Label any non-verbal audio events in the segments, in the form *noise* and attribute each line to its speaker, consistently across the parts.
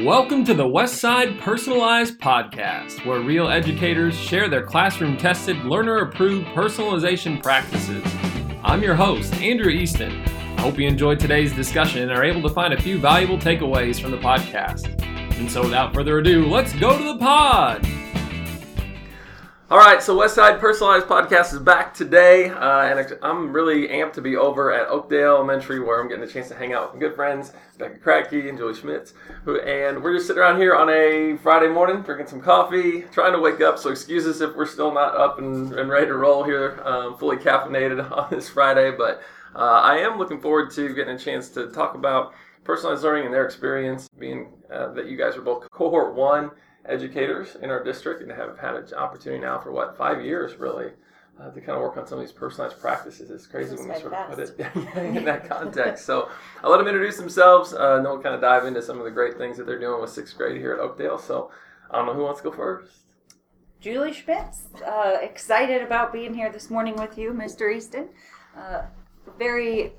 Speaker 1: Welcome to the Westside Personalized Podcast, where real educators share their classroom tested, learner approved personalization practices. I'm your host, Andrew Easton. I hope you enjoyed today's discussion and are able to find a few valuable takeaways from the podcast. And so, without further ado, let's go to the pod. All right, so Westside Personalized Podcast is back today, uh, and I'm really amped to be over at Oakdale Elementary, where I'm getting a chance to hang out with good friends, Becca Kratky and Julie Schmitz, who, and we're just sitting around here on a Friday morning, drinking some coffee, trying to wake up. So excuse us if we're still not up and, and ready to roll here, um, fully caffeinated *laughs* on this Friday, but uh, I am looking forward to getting a chance to talk about personalized learning and their experience, being uh, that you guys are both cohort one educators in our district and have had an opportunity now for what five years really uh, to kind of work on some of these personalized practices. It's crazy when we sort of put it *laughs* in that context. So I'll let them introduce themselves, uh, and then we'll kind of dive into some of the great things that they're doing with sixth grade here at Oakdale. So I don't know who wants to go first.
Speaker 2: Julie Schmitz, uh, excited about being here this morning with you, Mr. Easton. Uh, very,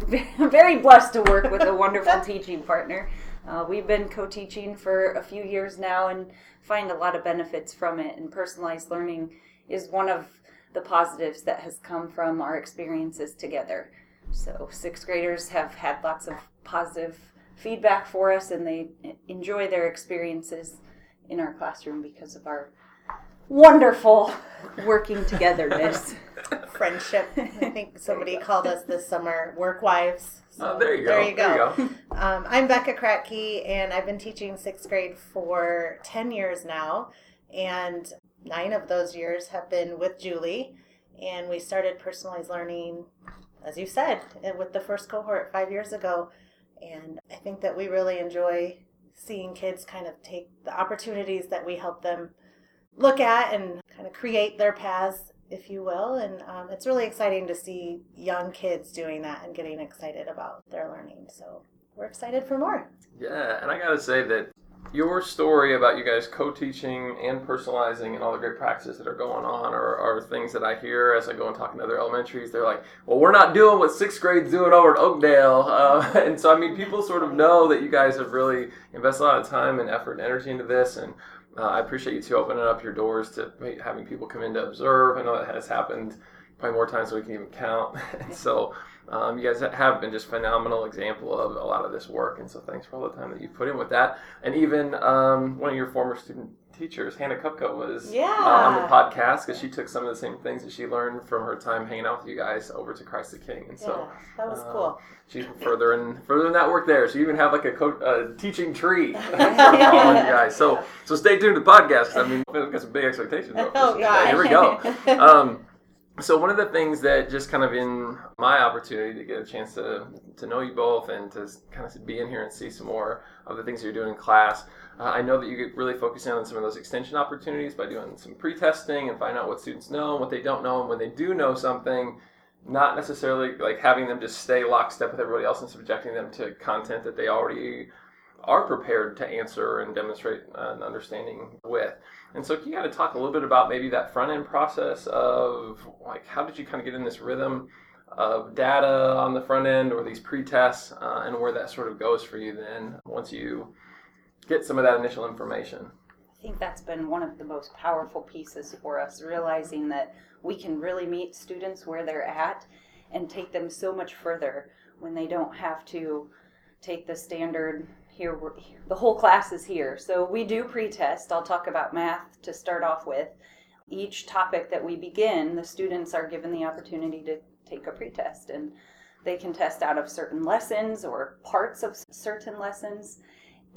Speaker 2: *laughs* very blessed to work with a wonderful *laughs* teaching partner. Uh, we've been co teaching for a few years now and find a lot of benefits from it. And personalized learning is one of the positives that has come from our experiences together. So, sixth graders have had lots of positive feedback for us and they enjoy their experiences in our classroom because of our wonderful working togetherness. *laughs*
Speaker 3: Friendship. I think somebody called us this summer work wives.
Speaker 1: So oh, there you go.
Speaker 3: There you go. There you go. *laughs* Um, I'm Becca Kratky, and I've been teaching sixth grade for 10 years now. And nine of those years have been with Julie. And we started personalized learning, as you said, with the first cohort five years ago. And I think that we really enjoy seeing kids kind of take the opportunities that we help them look at and kind of create their paths if you will. And um, it's really exciting to see young kids doing that and getting excited about their learning. So we're excited for more.
Speaker 1: Yeah, and I got to say that your story about you guys co-teaching and personalizing and all the great practices that are going on are, are things that I hear as I go and talk in other elementaries. They're like, well, we're not doing what sixth grade's doing over at Oakdale. *laughs* Uh, and so, I mean, people sort of know that you guys have really invested a lot of time and effort and energy into this. And uh, I appreciate you two opening up your doors to having people come in to observe. I know that has happened probably more times than we can even count. and *laughs* so um, you guys have been just phenomenal example of a lot of this work, and so thanks for all the time that you've put in with that. And even um, one of your former student teachers, Hannah Kupka, was
Speaker 3: yeah. uh,
Speaker 1: on the podcast because she took some of the same things that she learned from her time hanging out with you guys over to Christ the King, and so
Speaker 3: yeah, that was uh, cool.
Speaker 1: She's further in that work there. So you even have like a co- teaching tree *laughs* *laughs* for all you guys. So so stay tuned to the podcast. I mean, we've got some big expectations.
Speaker 3: Oh God,
Speaker 1: here we go. *laughs* Um, so one of the things that just kind of in my opportunity to get a chance to to know you both and to kind of be in here and see some more of the things you're doing in class uh, I know that you get really focusing on some of those extension opportunities by doing some pre-testing and find out what students know and what they don't know, and when they do know something, not necessarily like having them just stay lockstep with everybody else and subjecting them to content that they already are prepared to answer and demonstrate an understanding with. And so, can you kind of talk a little bit about maybe that front end process of like how did you kind of get in this rhythm of data on the front end or these pre-tests uh, and where that sort of goes for you then once you get some of that initial information.
Speaker 2: I think that's been one of the most powerful pieces for us, realizing that we can really meet students where they're at and take them so much further when they don't have to take the standard here the whole class is here. So we do pre-test. I'll talk about math to start off with. Each topic that we begin the students are given the opportunity to take a pre-test and they can test out of certain lessons or parts of certain lessons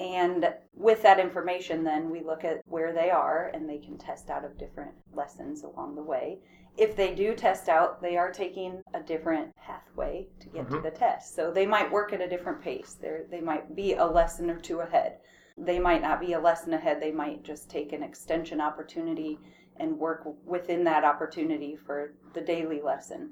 Speaker 2: and with that information, then we look at where they are and they can test out of different lessons along the way. If they do test out, they are taking a different pathway to get mm-hmm. to the test. So they might work at a different pace. They're, they might be a lesson or two ahead. They might not be a lesson ahead. They might just take an extension opportunity and work within that opportunity for the daily lesson.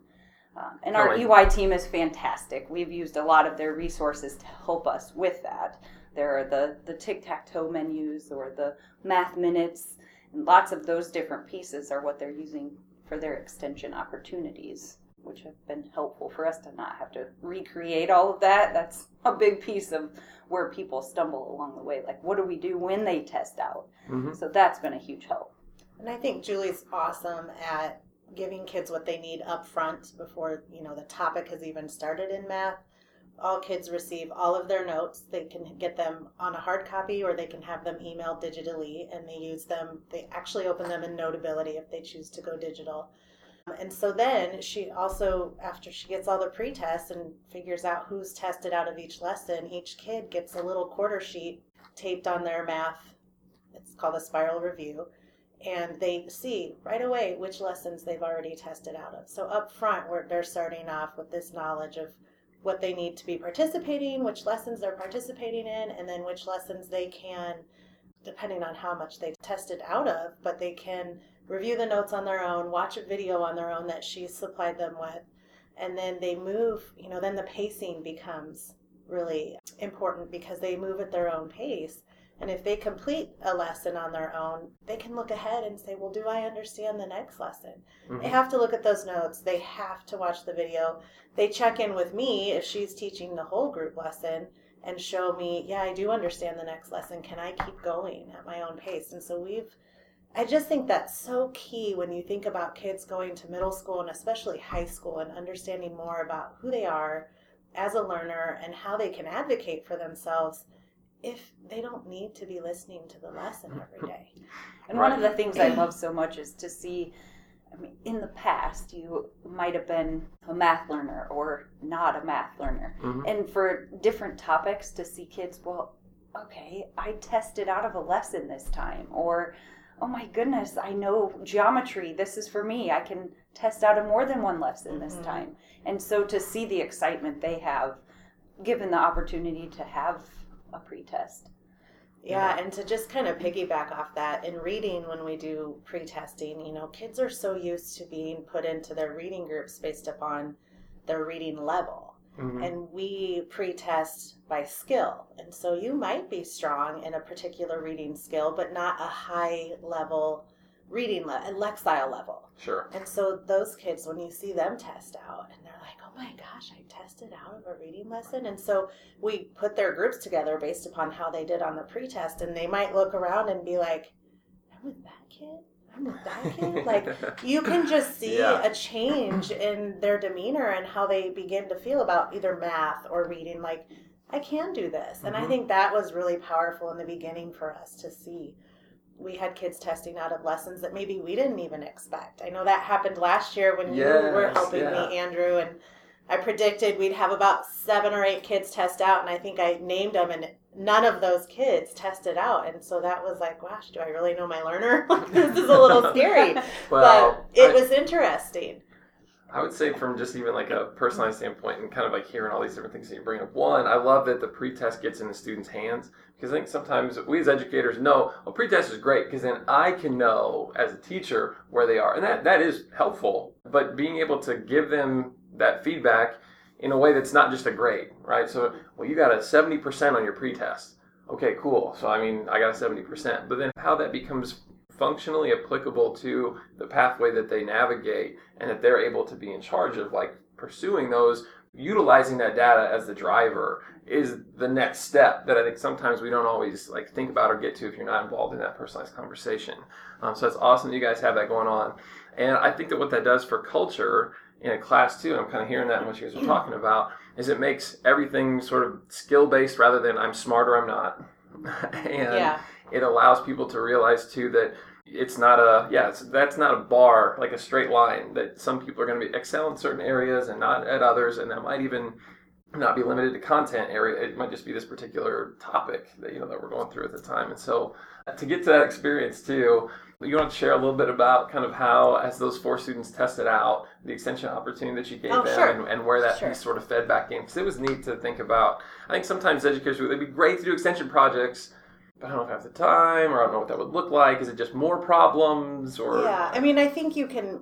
Speaker 2: Um, and our EY team is fantastic. We've used a lot of their resources to help us with that. There are the, the tic tac toe menus or the math minutes, and lots of those different pieces are what they're using for their extension opportunities which have been helpful for us to not have to recreate all of that. That's a big piece of where people stumble along the way. Like, what do we do when they test out?
Speaker 1: Mm-hmm.
Speaker 2: So that's been a huge help.
Speaker 3: And I think Julie's awesome at giving kids what they need up front before, you know, the topic has even started in math. All kids receive all of their notes. They can get them on a hard copy or they can have them emailed digitally and they use them. They actually open them in Notability if they choose to go digital. And so then she also, after she gets all the pre-tests and figures out who's tested out of each lesson, each kid gets a little quarter sheet taped on their math. It's called a spiral review and they see right away which lessons they've already tested out of. So up front, they're starting off with this knowledge of what they need to be participating, which lessons they're participating in, and then which lessons they can, depending on how much they've tested out of, but they can review the notes on their own, watch a video on their own that she's supplied them with, and then they move, you know, then the pacing becomes really important because they move at their own pace and if they complete a lesson on their own, they can look ahead and say, Well, do I understand the next lesson? Mm-hmm. They have to look at those notes. They have to watch the video. They check in with me if she's teaching the whole group lesson and show me, Yeah, I do understand the next lesson. Can I keep going at my own pace? And so we've, I just think that's so key when you think about kids going to middle school and especially high school and understanding more about who they are as a learner and how they can advocate for themselves if they don't need to be listening to the lesson every day. *laughs*
Speaker 2: And right. one of the things I love so much is to see I mean, in the past, you might have been a math learner or not a math learner. Mm-hmm. And for different topics, to see kids, well, okay, I tested out of a lesson this time. Or, oh my goodness, I know geometry. This is for me. I can test out of more than one lesson this mm-hmm. time. And so to see the excitement they have, given the opportunity to have a pre-test.
Speaker 3: Yeah, and to just kind of piggyback off that, in reading, when we do pre testing, you know, kids are so used to being put into their reading groups based upon their reading level. Mm-hmm. And we pre test by skill. And so you might be strong in a particular reading skill, but not a high level reading, le- Lexile level.
Speaker 1: Sure.
Speaker 3: And so those kids, when you see them test out, and they're like, my gosh, I tested out of a reading lesson. And so we put their groups together based upon how they did on the pretest. And they might look around and be like, I'm with that kid. I'm with that kid. *laughs* like you can just see yeah. a change in their demeanor and how they begin to feel about either math or reading. Like, I can do this. And mm-hmm. I think that was really powerful in the beginning for us to see we had kids testing out of lessons that maybe we didn't even expect. I know that happened last year when yes, you were helping yeah. me, Andrew, and I predicted we'd have about seven or eight kids test out, and I think I named them, and none of those kids tested out. And so that was like, gosh, do I really know my learner? *laughs* this is a little *laughs* scary. well, but it I, was interesting.
Speaker 1: I would say from just even like a personalized standpoint and kind of like hearing all these different things that you bring up. One, I love that the pretest gets in the students' hands because I think sometimes we as educators know, well, pretest is great because then I can know as a teacher where they are. And that, that is helpful. But being able to give them that feedback in a way that's not just a grade, right? So, well, you got a 70% on your pretest. Okay, cool. So, I mean, I got a 70%. But then how that becomes functionally applicable to the pathway that they navigate and that they're able to be in charge of like pursuing those utilizing that data as the driver is the next step that I think sometimes we don't always like think about or get to if you're not involved in that personalized conversation. Um, so it's awesome that you guys have that going on, and I think that what that does for culture in a class too, I'm kind of hearing that in what you guys are talking about, is it makes everything sort of skill based rather than I'm smart or I'm not, *laughs* and yeah. it allows people to realize too that it's not a yeah that's not a bar like a straight line that some people are going to be excel in certain areas and not at others and that might even not be limited to content area it might just be this particular topic that you know that we're going through at the time and so uh, to get to that experience too you want to share a little bit about kind of how as those four students tested out the extension opportunity that you gave
Speaker 3: oh,
Speaker 1: them
Speaker 3: sure.
Speaker 1: and, and, where that sure. piece sort of fed back in because it was neat to think about i think sometimes educators would be great to do extension projects but I don't know if I have the time, or I don't know what that would look like. Is it just more problems, or
Speaker 3: yeah? I mean, I think you can,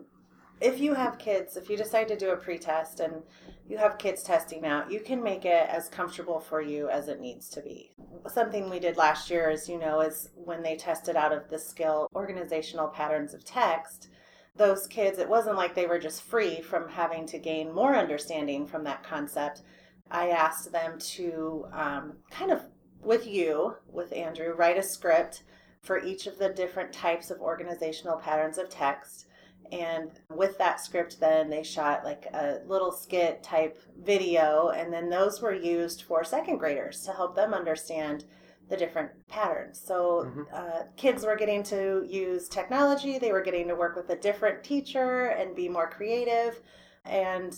Speaker 3: if you have kids, if you decide to do a pre-test and you have kids testing out, you can make it as comfortable for you as it needs to be. Something we did last year, as you know, is when they tested out of the skill organizational patterns of text. those kids, it wasn't like they were just free from having to gain more understanding from that concept. I asked them to um, kind of, with you, with Andrew, write a script for each of the different types of organizational patterns of text. And with that script, then they shot like a little skit type video, and then those were used for second graders to help them understand the different patterns. So
Speaker 1: Mhm.
Speaker 3: uh, kids were getting to use technology, they were getting to work with a different teacher and be more creative. And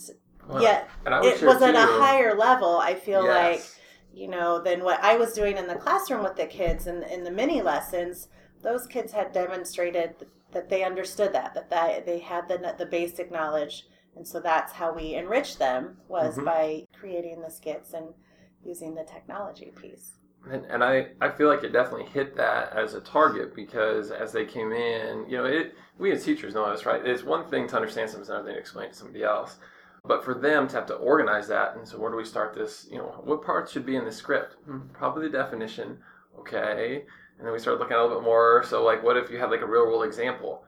Speaker 1: Well,
Speaker 3: yet
Speaker 1: and I would
Speaker 3: it was at a higher level, I feel like, you know, than what I was doing in the classroom with the kids and in the mini lessons. Those kids had demonstrated that they understood that, that, that they had the, the basic knowledge. And so that's how we enriched them was
Speaker 1: Mhm.
Speaker 3: by creating the skits and using the technology piece.
Speaker 1: And, and I, I feel like it definitely hit that as a target because as they came in, you know, it we as teachers know this, right? It's one thing to understand something, it's another thing to explain to somebody else. But for them to have to organize that, and so where do we start this? You know, what parts should be in the script? Hmm, Probably the definition, okay. And then we started looking at a little bit more. So, like, what if you have like a real world example?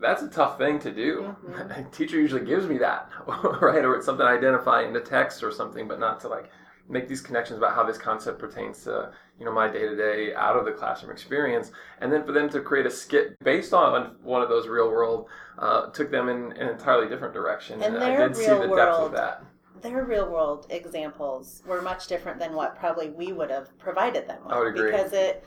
Speaker 1: That's a tough thing to do.
Speaker 3: Mhm. *laughs*
Speaker 1: A teacher usually gives me that, *laughs* right? Or it's something I identify in the text or something, but not to like make these connections about how this concept pertains to you know my day to day out of the classroom experience, and then for them to create a skit based on one of those real world uh, took them in an entirely different direction,
Speaker 3: And
Speaker 1: I
Speaker 3: their
Speaker 1: did see the depth of
Speaker 3: world
Speaker 1: that.
Speaker 3: their real world examples were much different than what probably we would have provided them with
Speaker 1: I would agree.
Speaker 3: because it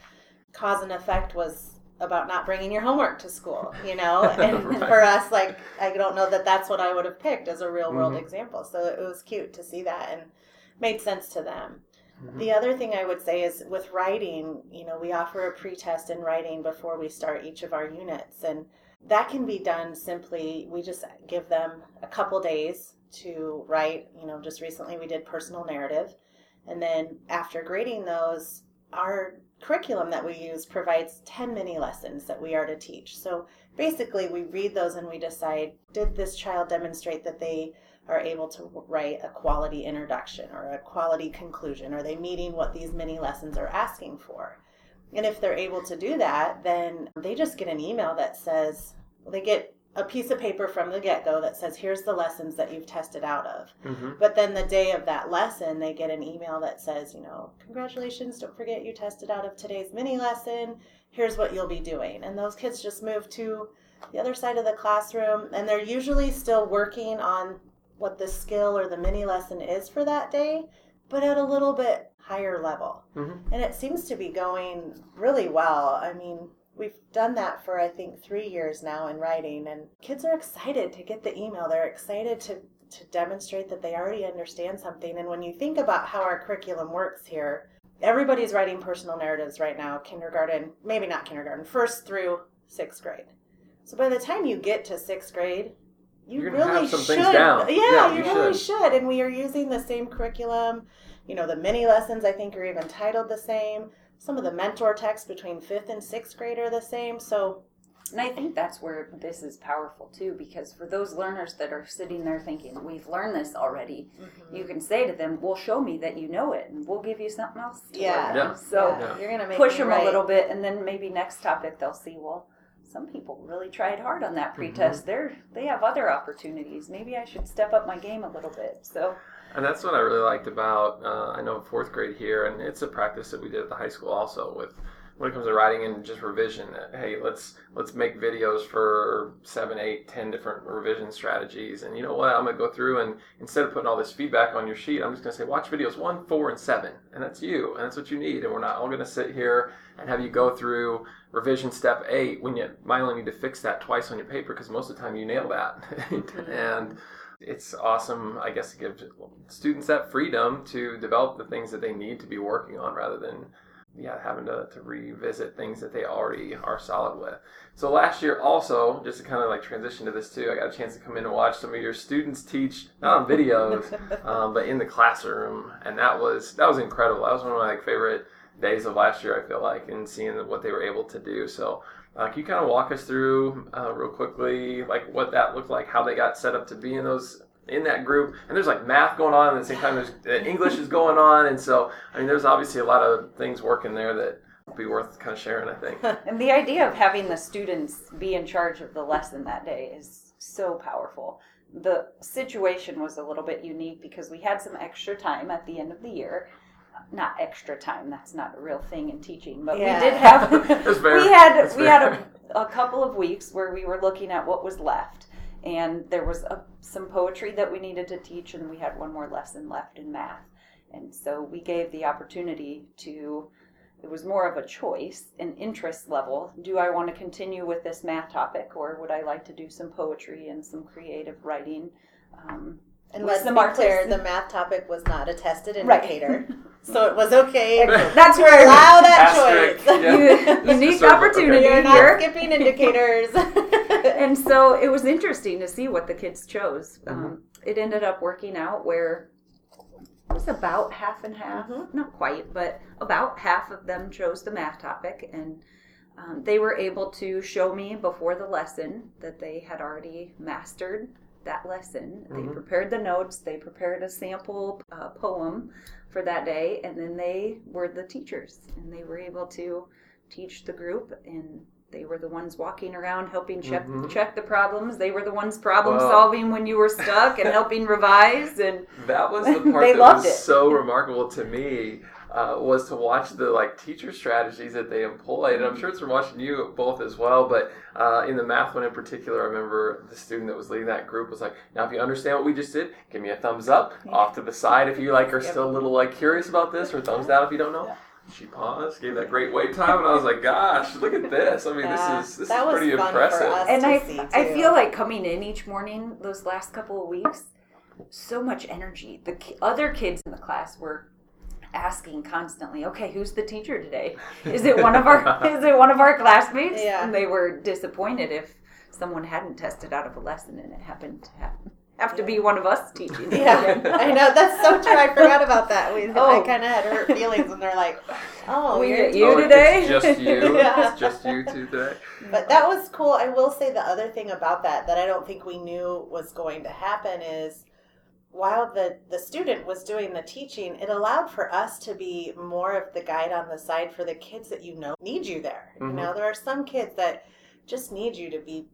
Speaker 3: cause and effect was about not bringing your homework to school you know *laughs* and
Speaker 1: Right.
Speaker 3: for us like i don't know that that's what i would have picked as a real world
Speaker 1: Mhm.
Speaker 3: example so it was cute to see that and made sense to them
Speaker 1: Mhm.
Speaker 3: the other thing I would say is with writing, you know, we offer a pretest in writing before we start each of our units. And that can be done simply, we just give them a couple days to write. You know, just recently we did personal narrative. And then after grading those, our curriculum that we use provides 10 mini lessons that we are to teach. So basically, we read those and we decide did this child demonstrate that they are able to write a quality introduction or a quality conclusion? Are they meeting what these mini lessons are asking for? And if they're able to do that, then they just get an email that says, well, they get a piece of paper from the get go that says, here's the lessons that you've tested out of.
Speaker 1: Mhm.
Speaker 3: But then the day of that lesson, they get an email that says, you know, congratulations, don't forget you tested out of today's mini lesson. Here's what you'll be doing. And those kids just move to the other side of the classroom, and they're usually still working on what the skill or the mini lesson is for that day, but at a little bit higher level.
Speaker 1: Mhm.
Speaker 3: And it seems to be going really well. I mean, we've done that for I think three years now in writing, and kids are excited to get the email. They're excited to to demonstrate that they already understand something. And when you think about how our curriculum works here, everybody's writing personal narratives right now, kindergarten, maybe not kindergarten, first through sixth grade. So by the time you get to sixth grade, you
Speaker 1: You're
Speaker 3: really should. Yeah,
Speaker 1: Yeah,
Speaker 3: you,
Speaker 1: you
Speaker 3: really
Speaker 1: should.
Speaker 3: should. And we are using the same curriculum. You know, the mini lessons I think are even titled the same. Some of the mentor texts between fifth and sixth grade are the same. So
Speaker 2: And I think that's where this is powerful too, because for those learners that are sitting there thinking, we've learned this already, mm-hmm. you can say to them, well, show me that you know it, and we'll give you something else to
Speaker 3: yeah,
Speaker 2: work
Speaker 1: Yeah.
Speaker 2: So
Speaker 3: yeah, you're gonna
Speaker 2: push them
Speaker 3: write.
Speaker 2: a little bit, and then maybe next topic they'll see, well, some people really tried hard on that pretest. Mm-hmm. They're they have other opportunities. Maybe I should step up my game a little bit. So
Speaker 1: And that's what I really liked about, uh, I know fourth grade here, and it's a practice that we did at the high school also with when it comes to writing and just revision. That, hey, let's let's make videos for seven, eight, ten different revision strategies. And you know what? I'm gonna go through and instead of putting all this feedback on your sheet, I'm just gonna say watch videos one, four, and seven, and that's you, and that's what you need. And we're not all gonna sit here and have you go through revision step eight when you might only need to fix that twice on your paper because most of the time you nail that. *laughs* and it's awesome, I guess, to give students that freedom to develop the things that they need to be working on rather than, yeah, having to, to revisit things that they already are solid with. So last year, also, just to kind of like transition to this too, I got a chance to come in and watch some of your students teach, not on videos, *laughs* um, but in the classroom, and that was that was incredible. That was one of my like, favorite days of last year. I feel like, and seeing what they were able to do. So. Uh, can you kind of walk us through uh, real quickly, like what that looked like, how they got set up to be in those in that group? And there's like math going on at the same time. There's uh, English is going on, and so I mean, there's obviously a lot of things working there that be worth kind of sharing, I think. *laughs*
Speaker 2: And the idea of having the students be in charge of the lesson that day is so powerful. The situation was a little bit unique because we had some extra time at the end of the year. Not extra time, that's not a real thing in teaching, but
Speaker 3: Yeah.
Speaker 2: we did have *laughs* we had
Speaker 1: That's
Speaker 2: we
Speaker 1: fair.
Speaker 2: had a, a couple of weeks where we were looking at what was left and there was a, some poetry that we needed to teach and we had one more lesson left in math and so we gave the opportunity to it was more of a choice an interest level do i want to continue with this math topic or would i like to do some poetry and some creative writing um,
Speaker 3: And
Speaker 2: with
Speaker 3: let's
Speaker 2: some
Speaker 3: be clear, the math topic was not a tested
Speaker 2: Right.
Speaker 3: indicator, *laughs* so it was okay.
Speaker 2: that's
Speaker 3: to
Speaker 2: where
Speaker 3: allow that
Speaker 1: Asterisk,
Speaker 3: choice.
Speaker 1: yeah. *laughs*
Speaker 2: you, unique
Speaker 1: Circle, okay.
Speaker 2: opportunity
Speaker 3: You're not
Speaker 2: here
Speaker 3: skipping indicators. *laughs*
Speaker 2: and so it was interesting to see what the kids chose.
Speaker 1: Mm-hmm.
Speaker 2: Um, it ended up working out where it was about half and half,
Speaker 3: Mhm.
Speaker 2: not quite, but about half of them chose the math topic, and um, they were able to show me before the lesson that they had already mastered that lesson. They
Speaker 1: Mhm.
Speaker 2: prepared the notes, they prepared a sample uh, poem for that day, and then they were the teachers, and they were able to teach the group and they were the ones walking around helping check
Speaker 1: Mhm.
Speaker 2: check the problems. They were the ones problem
Speaker 1: Wow.
Speaker 2: solving when you were stuck and helping revise and
Speaker 1: That was the *laughs* part
Speaker 2: They
Speaker 1: that
Speaker 2: loved
Speaker 1: was
Speaker 2: it.
Speaker 1: so remarkable to me. Uh, was to watch the like teacher strategies that they employed, and I'm sure it's from watching you both as well. But uh, in the math one in particular, I remember the student that was leading that group was like, "Now, if you understand what we just did, give me a thumbs up *laughs* off to the side if you like are still a little like curious about this, or thumbs down if you don't know." She paused, gave that great wait time, and I was like, "Gosh, look at this! I mean,
Speaker 3: Yeah,
Speaker 1: this is this
Speaker 3: that
Speaker 1: is
Speaker 3: was
Speaker 1: pretty
Speaker 3: fun for
Speaker 1: impressive."
Speaker 3: us.
Speaker 2: and
Speaker 3: to
Speaker 2: I
Speaker 3: see,
Speaker 2: I feel like coming in each morning those last couple of weeks, so much energy. The ki- other kids in the class were asking constantly, "Okay, who's the teacher today? Is it one of our *laughs* is it one of our classmates?"
Speaker 3: Yeah.
Speaker 2: And they were disappointed if someone hadn't tested out of a lesson and it happened to have, have to be one of us teaching.
Speaker 3: Yeah. *laughs* I know that's so true. I forgot about that. We, I
Speaker 2: Oh.
Speaker 3: kind of had hurt feelings, and they're like, *laughs* "Oh,
Speaker 2: We
Speaker 3: you're
Speaker 2: get you
Speaker 1: Oh,
Speaker 2: today?
Speaker 1: It's just you.
Speaker 3: Yeah.
Speaker 1: It's just you two today.
Speaker 3: But that was cool. I will say the other thing about that that I don't think we knew was going to happen is while the, the student was doing the teaching, it allowed for us to be more of the guide on the side for the kids that you know need you there.
Speaker 1: Mhm.
Speaker 3: You know, there are some kids that just need you to be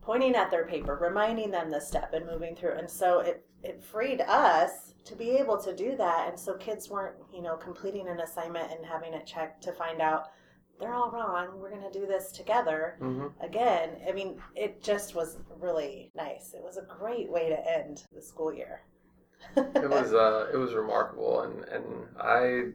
Speaker 3: pointing at their paper, reminding them the step and moving through. And so it, it freed us to be able to do that. And so kids weren't, you know, completing an assignment and having it checked to find out they're all wrong. We're going to do this together
Speaker 1: hmm
Speaker 3: again. I mean, it just was really nice. It was a great way to end the school year.
Speaker 1: It was uh, it was remarkable, and and I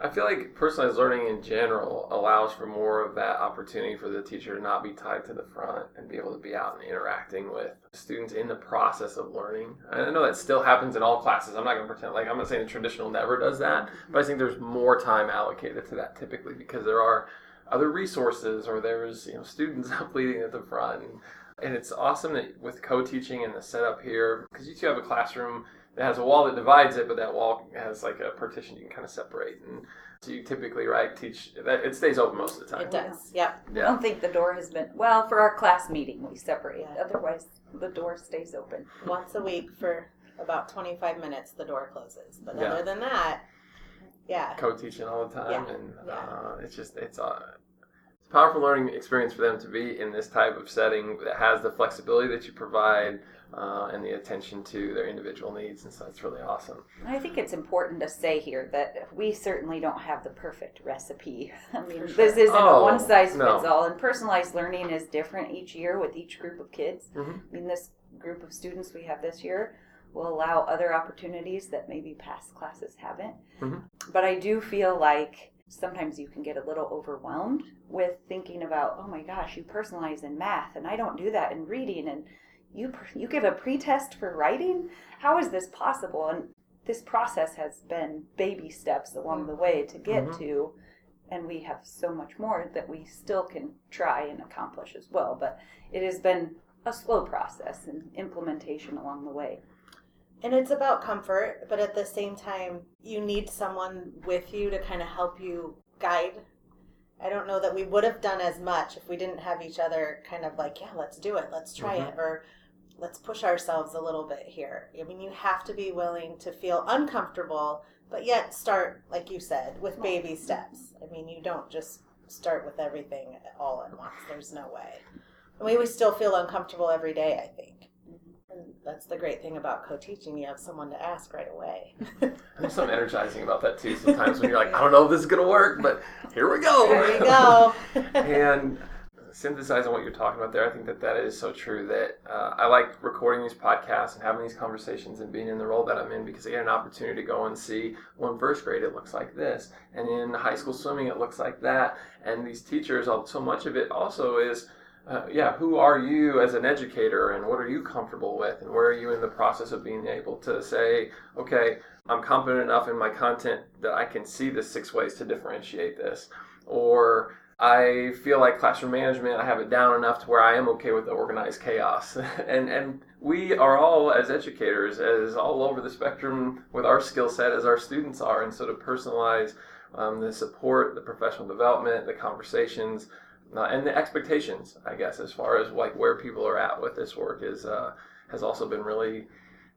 Speaker 1: I feel like personalized learning in general allows for more of that opportunity for the teacher to not be tied to the front and be able to be out and interacting with students in the process of learning. I know that still happens in all classes. I'm not going to pretend like I'm not saying the traditional never does that, but I think there's more time allocated to that typically because there are other resources or there's you know students *laughs* up leading at the front. And, and it's awesome that with co-teaching and the setup here, because you two have a classroom that has a wall that divides it, but that wall has like a partition you can kind of separate. And so you typically, right, teach that it stays open most of the time.
Speaker 3: It does. Yep.
Speaker 2: I don't think the door has been well for our class meeting. We separate.
Speaker 3: Yeah.
Speaker 2: Otherwise, the door stays open.
Speaker 3: Once a week for about 25 minutes, the door closes. But
Speaker 1: Yeah.
Speaker 3: other than that, yeah.
Speaker 1: Co-teaching all the time,
Speaker 3: Yeah.
Speaker 1: and
Speaker 3: Yeah.
Speaker 1: uh, it's just it's uh, it's a powerful learning experience for them to be in this type of setting that has the flexibility that you provide. Uh, and the attention to their individual needs, and so it's really awesome.
Speaker 2: I think it's important to say here that we certainly don't have the perfect recipe. *laughs* I mean,
Speaker 3: sure.
Speaker 2: this isn't
Speaker 1: Oh,
Speaker 2: a one size fits
Speaker 1: no.
Speaker 2: all, and personalized learning is different each year with each group of kids.
Speaker 1: Mhm.
Speaker 2: I mean, this group of students we have this year will allow other opportunities that maybe past classes haven't.
Speaker 1: Mhm.
Speaker 2: But I do feel like sometimes you can get a little overwhelmed with thinking about, oh my gosh, you personalize in math, and I don't do that in reading, and you you give a pretest for writing. How is this possible? And this process has been baby steps along the way to get
Speaker 1: Mhm.
Speaker 2: to, and we have so much more that we still can try and accomplish as well. But it has been a slow process and implementation along the way.
Speaker 3: And it's about comfort, but at the same time, you need someone with you to kind of help you guide. I don't know that we would have done as much if we didn't have each other kind of like, yeah, let's do it, let's try it, mm-hmm. or let's push ourselves a little bit here. I mean, you have to be willing to feel uncomfortable, but yet start, like you said, with baby steps. I mean, you don't just start with everything all at once. There's no way. I mean, we still feel uncomfortable every day, I think. And that's the great thing about co-teaching. You have someone to ask right away.
Speaker 1: There's something *laughs* energizing about that too. Sometimes when you're like, I don't know if this is gonna work, but here we go.
Speaker 3: there you go. *laughs* *laughs*
Speaker 1: and synthesizing what you're talking about there, I think that that is so true. That uh, I like recording these podcasts and having these conversations and being in the role that I'm in because I get an opportunity to go and see. Well, in first grade, it looks like this, and in high school swimming, it looks like that. And these teachers, so much of it also is. Uh, yeah, who are you as an educator and what are you comfortable with and where are you in the process of being able to say, okay, I'm confident enough in my content that I can see the six ways to differentiate this. Or I feel like classroom management, I have it down enough to where I am okay with the organized chaos. *laughs* and and we are all as educators, as all over the spectrum with our skill set as our students are. And so to personalize um, the support, the professional development, the conversations, uh, and the expectations, I guess, as far as like where people are at with this work is uh, has also been really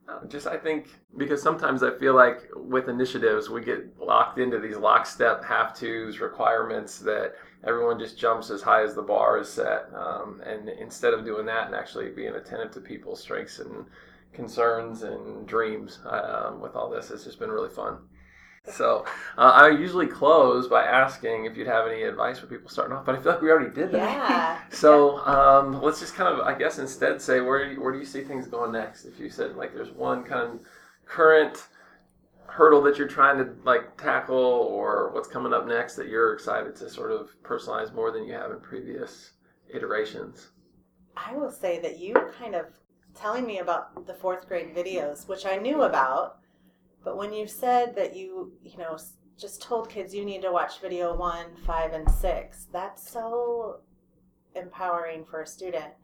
Speaker 1: uh, just I think because sometimes I feel like with initiatives we get locked into these lockstep have tos requirements that everyone just jumps as high as the bar is set, um, and instead of doing that and actually being attentive to people's strengths and concerns and dreams um, with all this, it's just been really fun. So uh, I usually close by asking if you'd have any advice for people starting off, but I feel like we already did that.
Speaker 3: Yeah. *laughs*
Speaker 1: So um, let's just kind of, I guess, instead say where where do you see things going next? If you said like there's one kind of current hurdle that you're trying to like tackle, or what's coming up next that you're excited to sort of personalize more than you have in previous iterations.
Speaker 3: I will say that you kind of telling me about the fourth grade videos, which I knew about but when you said that you, you know, just told kids you need to watch video one, five, and six, that's so empowering for a student.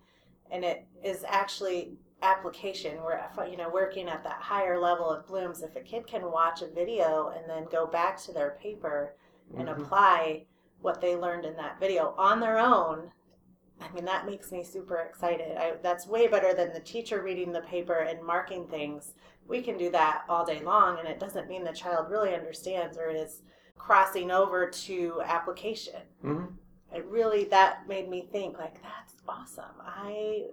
Speaker 3: And it is actually application. We're, you know, working at that higher level of blooms. If a kid can watch a video and then go back to their paper and mm-hmm. apply what they learned in that video on their own, I mean, that makes me super excited. I, that's way better than the teacher reading the paper and marking things we can do that all day long and it doesn't mean the child really understands or is crossing over to application. Mm-hmm. it really that made me think like that's awesome. I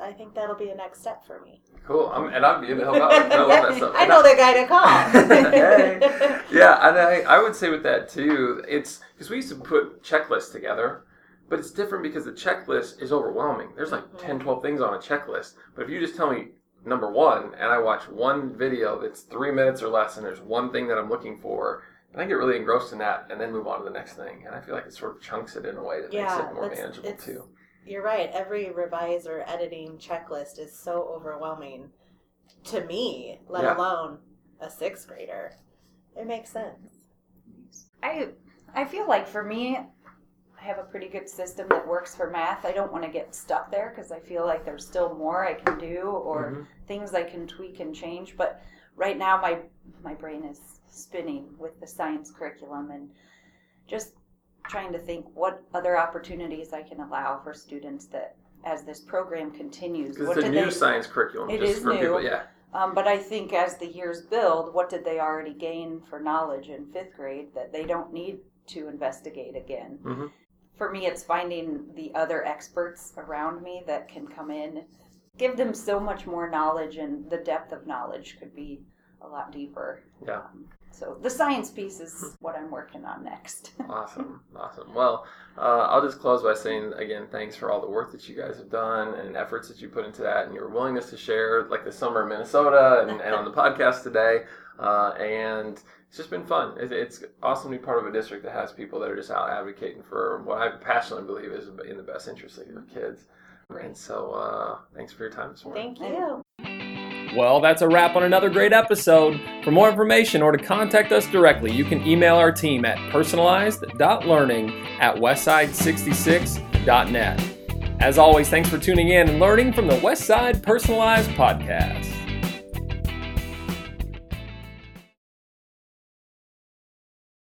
Speaker 3: i think that'll be a next step for me.
Speaker 1: Cool. I'm, and i'm here to help out i love that stuff. *laughs*
Speaker 3: I know I, the guy to call. *laughs*
Speaker 1: Hey. yeah and I, I would say with that too it's because we used to put checklists together but it's different because the checklist is overwhelming. There's like mm-hmm. 10 12 things on a checklist but if you just tell me number one and I watch one video that's three minutes or less and there's one thing that I'm looking for, and I get really engrossed in that and then move on to the next thing. And I feel like it sort of chunks it in a way that yeah, makes it more manageable too.
Speaker 3: You're right. Every revise or editing checklist is so overwhelming to me, let yeah. alone a sixth grader. It makes sense.
Speaker 2: I I feel like for me, I have a pretty good system that works for math. I don't want to get stuck there because I feel like there's still more I can do or mm-hmm. things I can tweak and change. But right now, my my brain is spinning with the science curriculum and just trying to think what other opportunities I can allow for students that as this program continues.
Speaker 1: Because it's a new they, science curriculum.
Speaker 2: It is new. People, yeah. Um, but I think as the years build, what did they already gain for knowledge in fifth grade that they don't need to investigate again? Mm-hmm for me, it's finding the other experts around me that can come in, give them so much more knowledge, and the depth of knowledge could be a lot deeper.
Speaker 1: Yeah. Um,
Speaker 2: so the science piece is what I'm working on next. *laughs*
Speaker 1: awesome, awesome. Well, uh, I'll just close by saying again, thanks for all the work that you guys have done and efforts that you put into that, and your willingness to share, like the summer in Minnesota and, and on the *laughs* podcast today. Uh, and it's just been fun. It's awesome to be part of a district that has people that are just out advocating for what I passionately believe is in the best interest of kids. And so, uh, thanks for your time this morning.
Speaker 3: Thank you.
Speaker 1: Well, that's a wrap on another great episode. For more information or to contact us directly, you can email our team at personalized.learning at westside66.net. As always, thanks for tuning in and learning from the Westside Personalized Podcast.